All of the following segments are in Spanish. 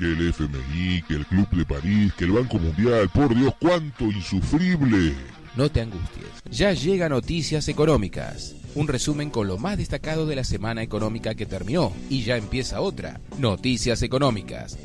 que el FMI, que el Club de París, que el Banco Mundial, por Dios, cuánto insufrible. No te angusties. Ya llega Noticias Económicas. Un resumen con lo más destacado de la semana económica que terminó. Y ya empieza otra. Noticias Económicas.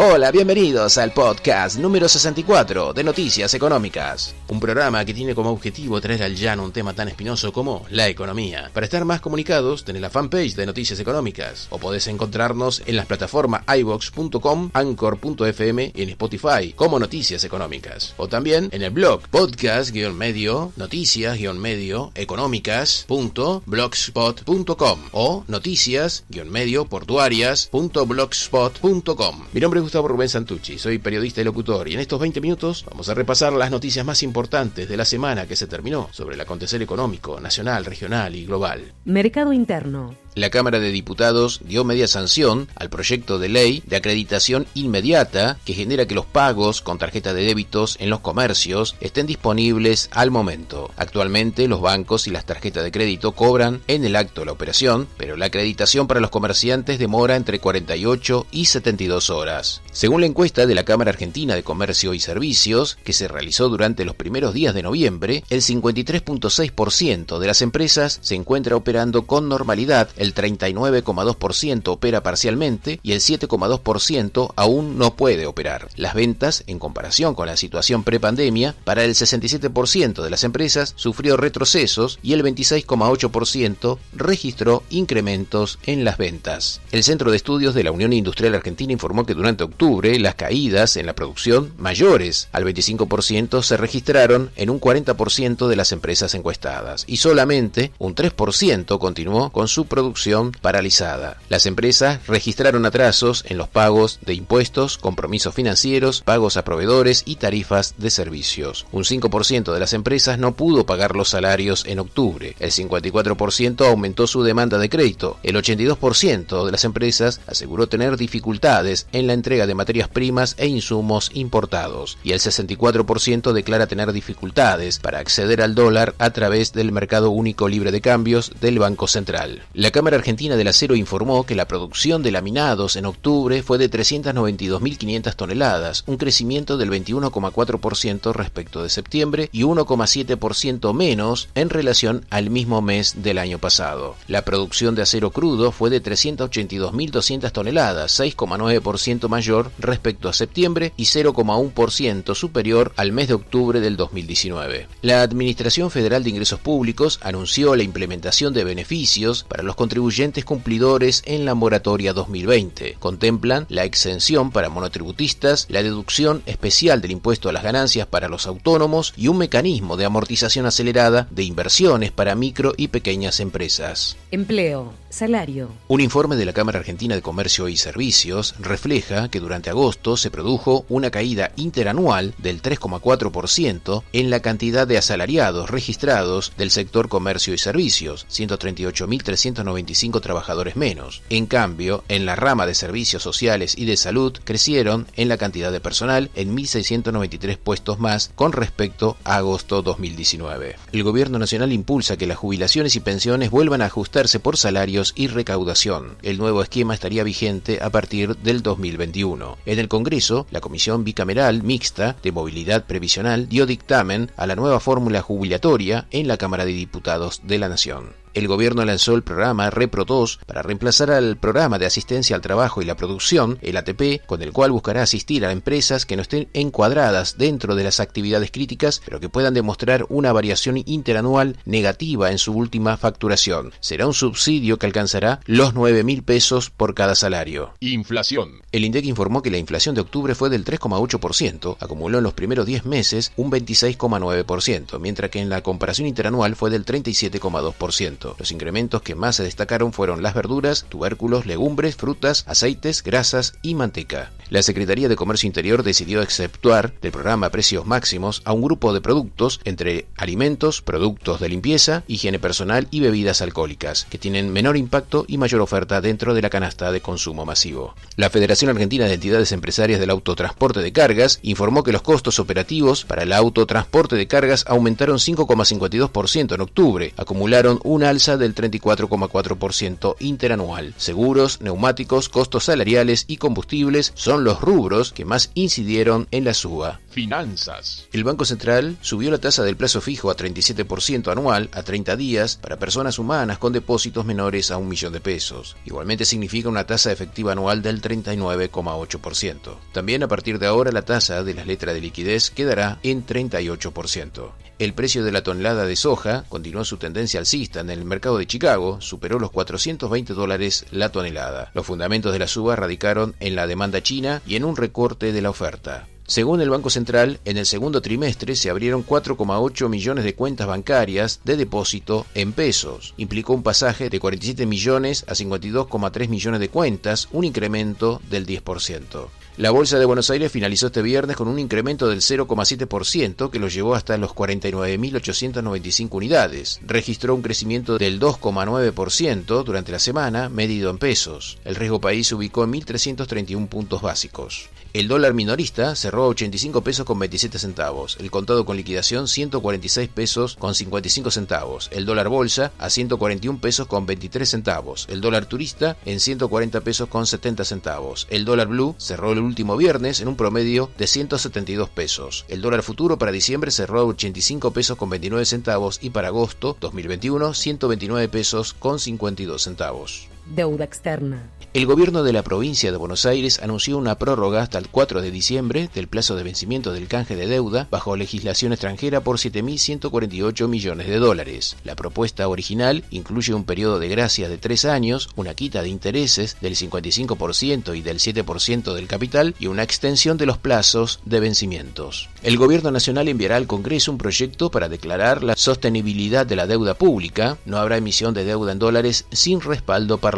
Hola, bienvenidos al podcast número 64 de Noticias Económicas, un programa que tiene como objetivo traer al llano un tema tan espinoso como la economía. Para estar más comunicados, tenés la fanpage de Noticias Económicas o podés encontrarnos en las plataformas ibox.com, anchor.fm en Spotify como Noticias Económicas. O también en el blog podcast-medio, noticias-medio, económicas.blogspot.com o noticias-medio portuarias.blogspot.com. Mi nombre es Gustavo Rubén Santucci, soy periodista y locutor y en estos 20 minutos vamos a repasar las noticias más importantes de la semana que se terminó sobre el acontecer económico, nacional, regional y global. Mercado interno. La Cámara de Diputados dio media sanción al proyecto de ley de acreditación inmediata que genera que los pagos con tarjeta de débitos en los comercios estén disponibles al momento. Actualmente los bancos y las tarjetas de crédito cobran en el acto la operación, pero la acreditación para los comerciantes demora entre 48 y 72 horas. Según la encuesta de la Cámara Argentina de Comercio y Servicios, que se realizó durante los primeros días de noviembre, el 53.6% de las empresas se encuentra operando con normalidad el 39,2% opera parcialmente y el 7,2% aún no puede operar. Las ventas, en comparación con la situación prepandemia, para el 67% de las empresas sufrió retrocesos y el 26,8% registró incrementos en las ventas. El Centro de Estudios de la Unión Industrial Argentina informó que durante octubre las caídas en la producción mayores al 25% se registraron en un 40% de las empresas encuestadas y solamente un 3% continuó con su producción paralizada. Las empresas registraron atrasos en los pagos de impuestos, compromisos financieros, pagos a proveedores y tarifas de servicios. Un 5% de las empresas no pudo pagar los salarios en octubre. El 54% aumentó su demanda de crédito. El 82% de las empresas aseguró tener dificultades en la entrega de materias primas e insumos importados. Y el 64% declara tener dificultades para acceder al dólar a través del mercado único libre de cambios del Banco Central. La Cámara Argentina del Acero informó que la producción de laminados en octubre fue de 392.500 toneladas, un crecimiento del 21,4% respecto de septiembre y 1,7% menos en relación al mismo mes del año pasado. La producción de acero crudo fue de 382.200 toneladas, 6,9% mayor respecto a septiembre y 0,1% superior al mes de octubre del 2019. La Administración Federal de Ingresos Públicos anunció la implementación de beneficios para los contribuyentes cumplidores en la moratoria 2020. Contemplan la exención para monotributistas, la deducción especial del impuesto a las ganancias para los autónomos y un mecanismo de amortización acelerada de inversiones para micro y pequeñas empresas. Empleo, salario. Un informe de la Cámara Argentina de Comercio y Servicios refleja que durante agosto se produjo una caída interanual del 3,4% en la cantidad de asalariados registrados del sector comercio y servicios, 138.395 trabajadores menos. En cambio, en la rama de servicios sociales y de salud crecieron en la cantidad de personal en 1.693 puestos más con respecto a agosto 2019. El Gobierno Nacional impulsa que las jubilaciones y pensiones vuelvan a ajustarse por salarios y recaudación. El nuevo esquema estaría vigente a partir del 2021. En el Congreso, la Comisión Bicameral Mixta de Movilidad Previsional dio dictamen a la nueva fórmula jubilatoria en la Cámara de Diputados de la Nación el gobierno lanzó el programa Repro 2 para reemplazar al programa de asistencia al trabajo y la producción, el ATP, con el cual buscará asistir a empresas que no estén encuadradas dentro de las actividades críticas, pero que puedan demostrar una variación interanual negativa en su última facturación. Será un subsidio que alcanzará los 9 mil pesos por cada salario. Inflación. El INDEC informó que la inflación de octubre fue del 3,8%, acumuló en los primeros 10 meses un 26,9%, mientras que en la comparación interanual fue del 37,2%. Los incrementos que más se destacaron fueron las verduras, tubérculos, legumbres, frutas, aceites, grasas y manteca. La Secretaría de Comercio Interior decidió exceptuar del programa Precios Máximos a un grupo de productos entre alimentos, productos de limpieza, higiene personal y bebidas alcohólicas, que tienen menor impacto y mayor oferta dentro de la canasta de consumo masivo. La Federación Argentina de Entidades Empresarias del Autotransporte de Cargas informó que los costos operativos para el autotransporte de cargas aumentaron 5,52% en octubre, acumularon una del 34,4% interanual. Seguros, neumáticos, costos salariales y combustibles son los rubros que más incidieron en la suba. Finanzas. El Banco Central subió la tasa del plazo fijo a 37% anual a 30 días para personas humanas con depósitos menores a un millón de pesos. Igualmente significa una tasa efectiva anual del 39,8%. También a partir de ahora la tasa de las letras de liquidez quedará en 38%. El precio de la tonelada de soja continuó su tendencia alcista en el mercado de Chicago, superó los 420 dólares la tonelada. Los fundamentos de la suba radicaron en la demanda china y en un recorte de la oferta. Según el Banco Central, en el segundo trimestre se abrieron 4,8 millones de cuentas bancarias de depósito en pesos. Implicó un pasaje de 47 millones a 52,3 millones de cuentas, un incremento del 10%. La Bolsa de Buenos Aires finalizó este viernes con un incremento del 0,7% que lo llevó hasta los 49.895 unidades. Registró un crecimiento del 2,9% durante la semana, medido en pesos. El riesgo país se ubicó en 1.331 puntos básicos. El dólar minorista cerró a 85 pesos con 27 centavos, el contado con liquidación 146 pesos con 55 centavos, el dólar bolsa a 141 pesos con 23 centavos, el dólar turista en 140 pesos con 70 centavos, el dólar blue cerró el último viernes en un promedio de 172 pesos, el dólar futuro para diciembre cerró a 85 pesos con 29 centavos y para agosto 2021 129 pesos con 52 centavos. Deuda externa. El gobierno de la provincia de Buenos Aires anunció una prórroga hasta el 4 de diciembre del plazo de vencimiento del canje de deuda bajo legislación extranjera por 7.148 millones de dólares. La propuesta original incluye un periodo de gracia de tres años, una quita de intereses del 55% y del 7% del capital y una extensión de los plazos de vencimientos. El gobierno nacional enviará al Congreso un proyecto para declarar la sostenibilidad de la deuda pública. No habrá emisión de deuda en dólares sin respaldo parlamentario.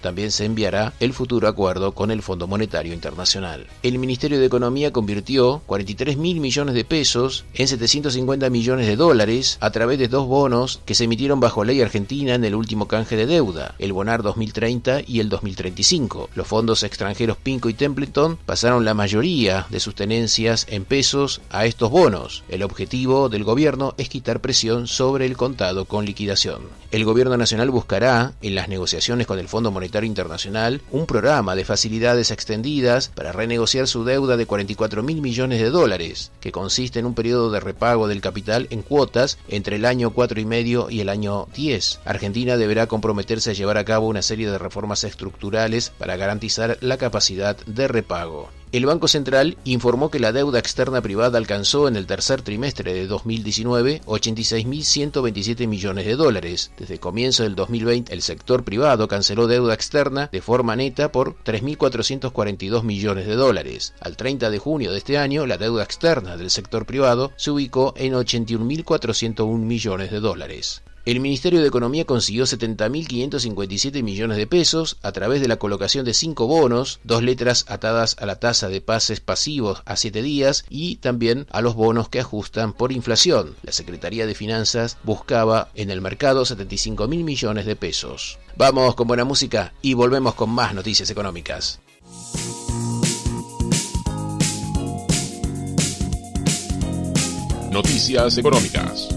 También se enviará el futuro acuerdo con el Fondo Monetario Internacional. El Ministerio de Economía convirtió 43 mil millones de pesos en 750 millones de dólares a través de dos bonos que se emitieron bajo ley argentina en el último canje de deuda, el Bonar 2030 y el 2035. Los fondos extranjeros Pinco y Templeton pasaron la mayoría de sus tenencias en pesos a estos bonos. El objetivo del gobierno es quitar presión sobre el contado con liquidación. El gobierno nacional buscará, en las con el Fondo Monetario Internacional, un programa de facilidades extendidas para renegociar su deuda de 44 mil millones de dólares, que consiste en un periodo de repago del capital en cuotas entre el año 4 y medio y el año 10. Argentina deberá comprometerse a llevar a cabo una serie de reformas estructurales para garantizar la capacidad de repago. El Banco Central informó que la deuda externa privada alcanzó en el tercer trimestre de 2019 86.127 millones de dólares. Desde comienzo del 2020, el sector privado canceló deuda externa de forma neta por 3.442 millones de dólares. Al 30 de junio de este año, la deuda externa del sector privado se ubicó en 81.401 millones de dólares. El Ministerio de Economía consiguió 70.557 millones de pesos a través de la colocación de cinco bonos, dos letras atadas a la tasa de pases pasivos a siete días y también a los bonos que ajustan por inflación. La Secretaría de Finanzas buscaba en el mercado 75.000 millones de pesos. Vamos con buena música y volvemos con más noticias económicas. Noticias económicas.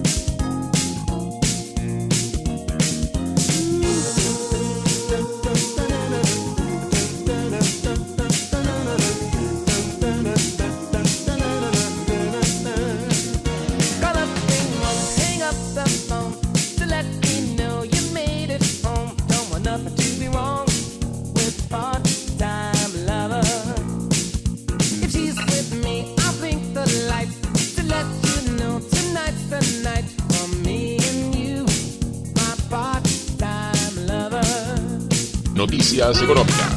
Noticias Económicas.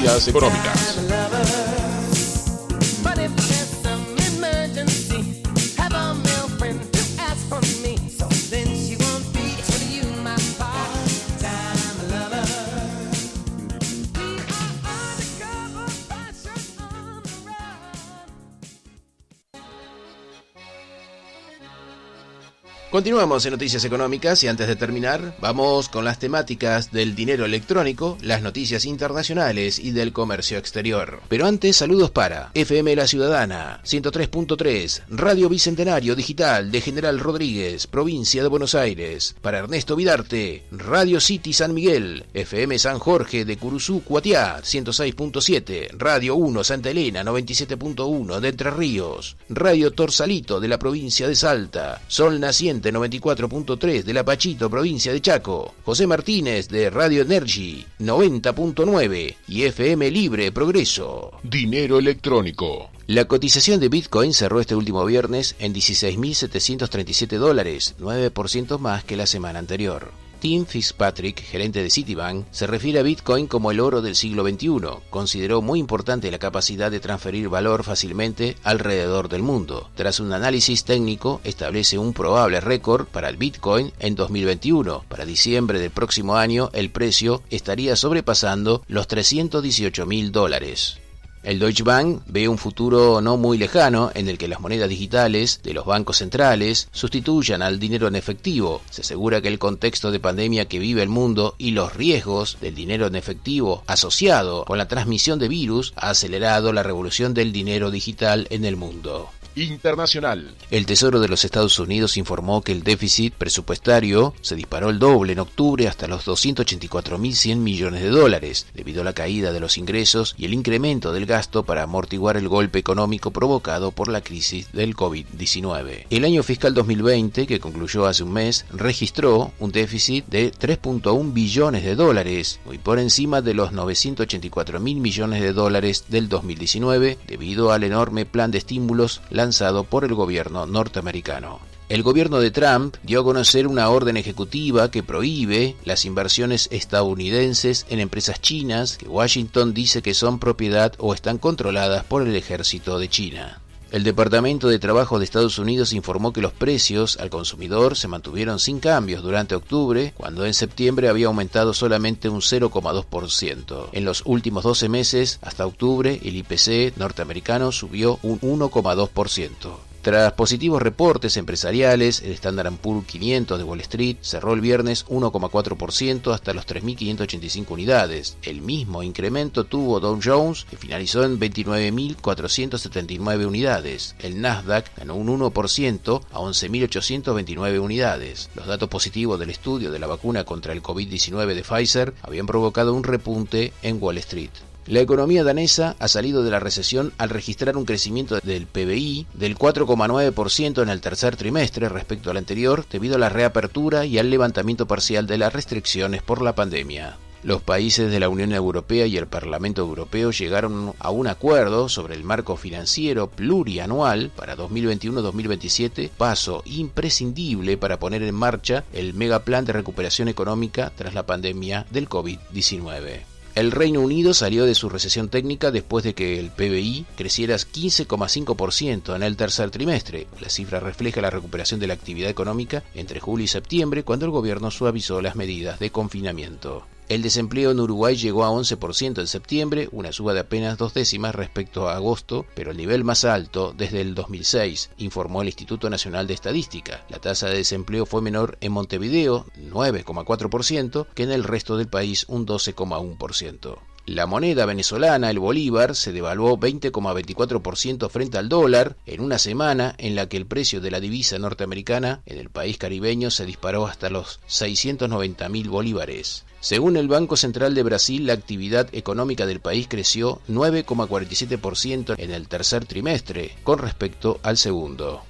Noticias Económicas. Continuamos en Noticias Económicas y antes de terminar, vamos con las temáticas del dinero electrónico, las noticias internacionales y del comercio exterior. Pero antes, saludos para FM La Ciudadana, 103.3, Radio Bicentenario Digital de General Rodríguez, provincia de Buenos Aires, para Ernesto Vidarte, Radio City San Miguel, FM San Jorge de Curuzú, Cuatiá, 106.7, Radio 1 Santa Elena, 97.1 de Entre Ríos, Radio Torsalito de la provincia de Salta, Sol Naciente 94.3 de La Pachito, provincia de Chaco, José Martínez de Radio Energy 90.9 y FM Libre Progreso. Dinero electrónico. La cotización de Bitcoin cerró este último viernes en 16.737 dólares, 9% más que la semana anterior. Tim Fitzpatrick, gerente de Citibank, se refiere a Bitcoin como el oro del siglo XXI. Consideró muy importante la capacidad de transferir valor fácilmente alrededor del mundo. Tras un análisis técnico, establece un probable récord para el Bitcoin en 2021. Para diciembre del próximo año, el precio estaría sobrepasando los 318 mil dólares. El Deutsche Bank ve un futuro no muy lejano en el que las monedas digitales de los bancos centrales sustituyan al dinero en efectivo. Se asegura que el contexto de pandemia que vive el mundo y los riesgos del dinero en efectivo asociado con la transmisión de virus ha acelerado la revolución del dinero digital en el mundo internacional. El Tesoro de los Estados Unidos informó que el déficit presupuestario se disparó el doble en octubre hasta los 284.100 millones de dólares, debido a la caída de los ingresos y el incremento del gasto para amortiguar el golpe económico provocado por la crisis del COVID-19. El año fiscal 2020, que concluyó hace un mes, registró un déficit de 3.1 billones de dólares, muy por encima de los 984 mil millones de dólares del 2019, debido al enorme plan de estímulos lanzado por el gobierno norteamericano. El gobierno de Trump dio a conocer una orden ejecutiva que prohíbe las inversiones estadounidenses en empresas chinas que Washington dice que son propiedad o están controladas por el ejército de China. El Departamento de Trabajo de Estados Unidos informó que los precios al consumidor se mantuvieron sin cambios durante octubre, cuando en septiembre había aumentado solamente un 0,2%. En los últimos 12 meses, hasta octubre, el IPC norteamericano subió un 1,2%. Tras positivos reportes empresariales, el Standard Poor's 500 de Wall Street cerró el viernes 1,4% hasta los 3.585 unidades. El mismo incremento tuvo Dow Jones, que finalizó en 29.479 unidades. El Nasdaq ganó un 1% a 11.829 unidades. Los datos positivos del estudio de la vacuna contra el COVID-19 de Pfizer habían provocado un repunte en Wall Street. La economía danesa ha salido de la recesión al registrar un crecimiento del PBI del 4,9% en el tercer trimestre respecto al anterior debido a la reapertura y al levantamiento parcial de las restricciones por la pandemia. Los países de la Unión Europea y el Parlamento Europeo llegaron a un acuerdo sobre el marco financiero plurianual para 2021-2027, paso imprescindible para poner en marcha el megaplan de recuperación económica tras la pandemia del COVID-19. El Reino Unido salió de su recesión técnica después de que el PBI creciera 15,5% en el tercer trimestre. La cifra refleja la recuperación de la actividad económica entre julio y septiembre, cuando el gobierno suavizó las medidas de confinamiento. El desempleo en Uruguay llegó a 11% en septiembre, una suba de apenas dos décimas respecto a agosto, pero el nivel más alto desde el 2006, informó el Instituto Nacional de Estadística. La tasa de desempleo fue menor en Montevideo, 9,4%, que en el resto del país, un 12,1%. La moneda venezolana, el bolívar, se devaluó 20,24% frente al dólar en una semana en la que el precio de la divisa norteamericana en el país caribeño se disparó hasta los 690 mil bolívares. Según el Banco Central de Brasil, la actividad económica del país creció 9,47% en el tercer trimestre con respecto al segundo.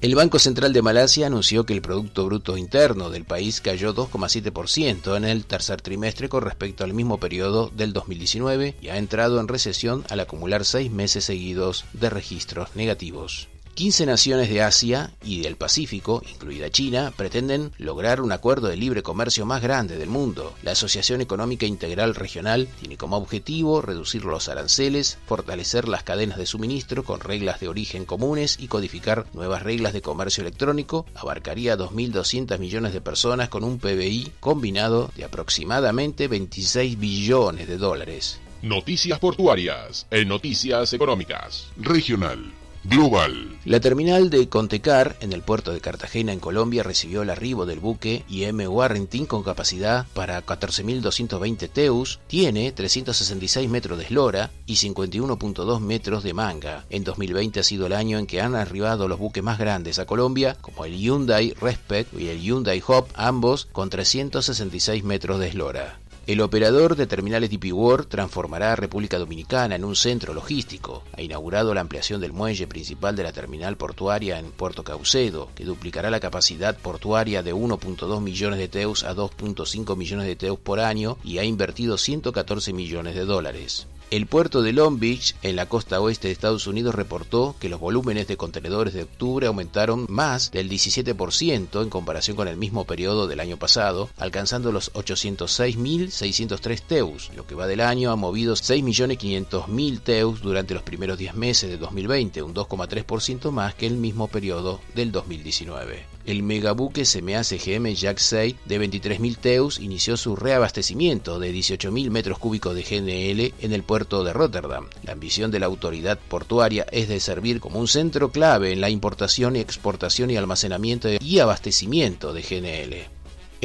El Banco Central de Malasia anunció que el Producto Bruto Interno del país cayó 2,7% en el tercer trimestre con respecto al mismo periodo del 2019 y ha entrado en recesión al acumular seis meses seguidos de registros negativos. 15 naciones de Asia y del Pacífico, incluida China, pretenden lograr un acuerdo de libre comercio más grande del mundo. La Asociación Económica Integral Regional tiene como objetivo reducir los aranceles, fortalecer las cadenas de suministro con reglas de origen comunes y codificar nuevas reglas de comercio electrónico. Abarcaría 2.200 millones de personas con un PBI combinado de aproximadamente 26 billones de dólares. Noticias portuarias en Noticias Económicas. Regional. Global. La terminal de Contecar, en el puerto de Cartagena, en Colombia, recibió el arribo del buque IM Warrentin con capacidad para 14.220 teus, tiene 366 metros de eslora y 51.2 metros de manga. En 2020 ha sido el año en que han arribado los buques más grandes a Colombia, como el Hyundai Respect y el Hyundai Hop, ambos con 366 metros de eslora. El operador de terminales DP World transformará a República Dominicana en un centro logístico. Ha inaugurado la ampliación del muelle principal de la terminal portuaria en Puerto Caucedo, que duplicará la capacidad portuaria de 1.2 millones de teus a 2.5 millones de teus por año y ha invertido 114 millones de dólares. El puerto de Long Beach, en la costa oeste de Estados Unidos, reportó que los volúmenes de contenedores de octubre aumentaron más del 17% en comparación con el mismo periodo del año pasado, alcanzando los 806.603 teus. Lo que va del año ha movido 6.500.000 teus durante los primeros 10 meses de 2020, un 2,3% más que el mismo periodo del 2019. El megabuque CMA CGM Jack 6 de 23.000 teus inició su reabastecimiento de 18.000 metros cúbicos de GNL en el puerto de Rotterdam. La ambición de la autoridad portuaria es de servir como un centro clave en la importación exportación y almacenamiento y abastecimiento de GNL.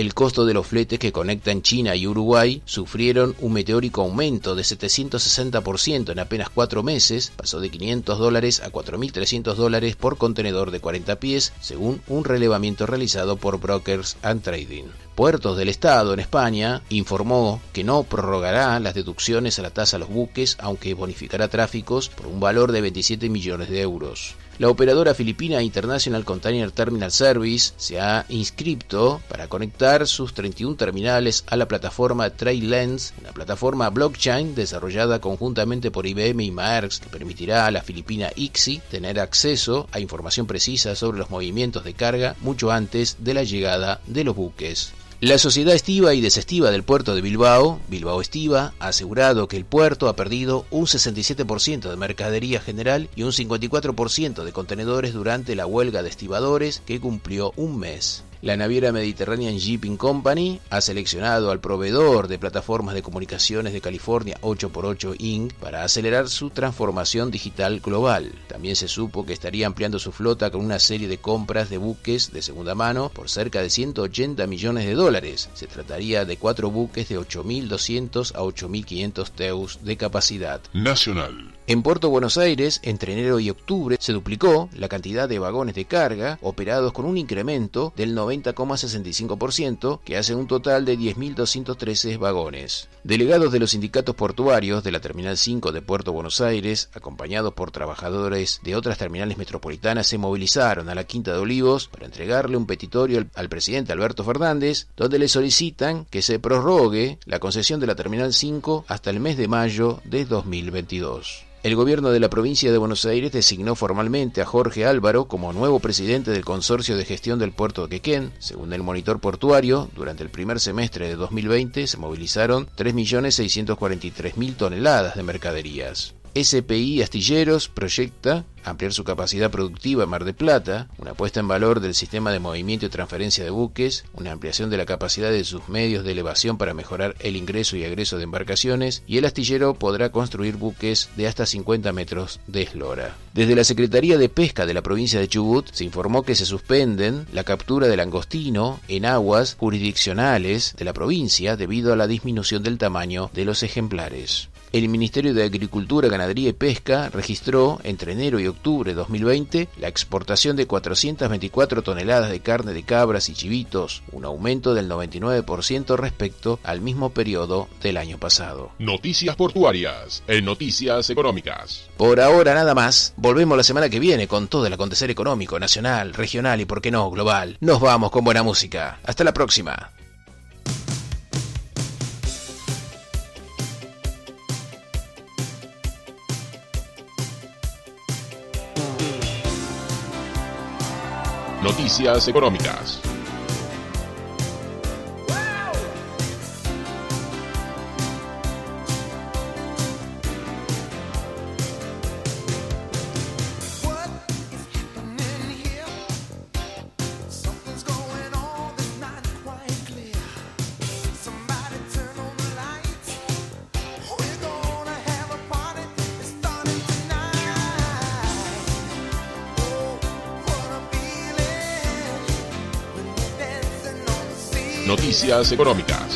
El costo de los fletes que conectan China y Uruguay sufrieron un meteórico aumento de 760% en apenas cuatro meses, pasó de 500 dólares a 4.300 dólares por contenedor de 40 pies, según un relevamiento realizado por Brokers and Trading. Puertos del Estado en España informó que no prorrogará las deducciones a la tasa a los buques, aunque bonificará tráficos por un valor de 27 millones de euros. La operadora filipina International Container Terminal Service se ha inscrito para conectar sus 31 terminales a la plataforma TradeLens, una plataforma blockchain desarrollada conjuntamente por IBM y Maersk que permitirá a la filipina ICSI tener acceso a información precisa sobre los movimientos de carga mucho antes de la llegada de los buques. La sociedad estiva y desestiva del puerto de Bilbao, Bilbao Estiva, ha asegurado que el puerto ha perdido un 67% de mercadería general y un 54% de contenedores durante la huelga de estibadores que cumplió un mes. La naviera Mediterranean Shipping Company ha seleccionado al proveedor de plataformas de comunicaciones de California 8x8 Inc. para acelerar su transformación digital global. También se supo que estaría ampliando su flota con una serie de compras de buques de segunda mano por cerca de 180 millones de dólares. Se trataría de cuatro buques de 8.200 a 8.500 teus de capacidad. Nacional. En Puerto Buenos Aires, entre enero y octubre, se duplicó la cantidad de vagones de carga operados con un incremento del 90,65%, que hace un total de 10.213 vagones. Delegados de los sindicatos portuarios de la Terminal 5 de Puerto Buenos Aires, acompañados por trabajadores de otras terminales metropolitanas, se movilizaron a la Quinta de Olivos para entregarle un petitorio al, presidente Alberto Fernández, donde le solicitan que se prorrogue la concesión de la Terminal 5 hasta el mes de mayo de 2022. El gobierno de la provincia de Buenos Aires designó formalmente a Jorge Álvaro como nuevo presidente del Consorcio de Gestión del Puerto de Quequén. Según el monitor portuario, durante el primer semestre de 2020 se movilizaron 3.643.000 toneladas de mercaderías. SPI Astilleros proyecta ampliar su capacidad productiva en Mar de Plata, una puesta en valor del sistema de movimiento y transferencia de buques, una ampliación de la capacidad de sus medios de elevación para mejorar el ingreso y egreso de embarcaciones, y el astillero podrá construir buques de hasta 50 metros de eslora. Desde la Secretaría de Pesca de la provincia de Chubut se informó que se suspenden la captura del langostino en aguas jurisdiccionales de la provincia debido a la disminución del tamaño de los ejemplares. El Ministerio de Agricultura, Ganadería y Pesca registró entre enero y octubre de 2020 la exportación de 424 toneladas de carne de cabras y chivitos, un aumento del 99% respecto al mismo periodo del año pasado. Noticias portuarias en Noticias Económicas. Por ahora nada más, volvemos la semana que viene con todo el acontecer económico, nacional, regional y por qué no, global. Nos vamos con buena música. Hasta la próxima. Noticias Económicas. Noticias Económicas.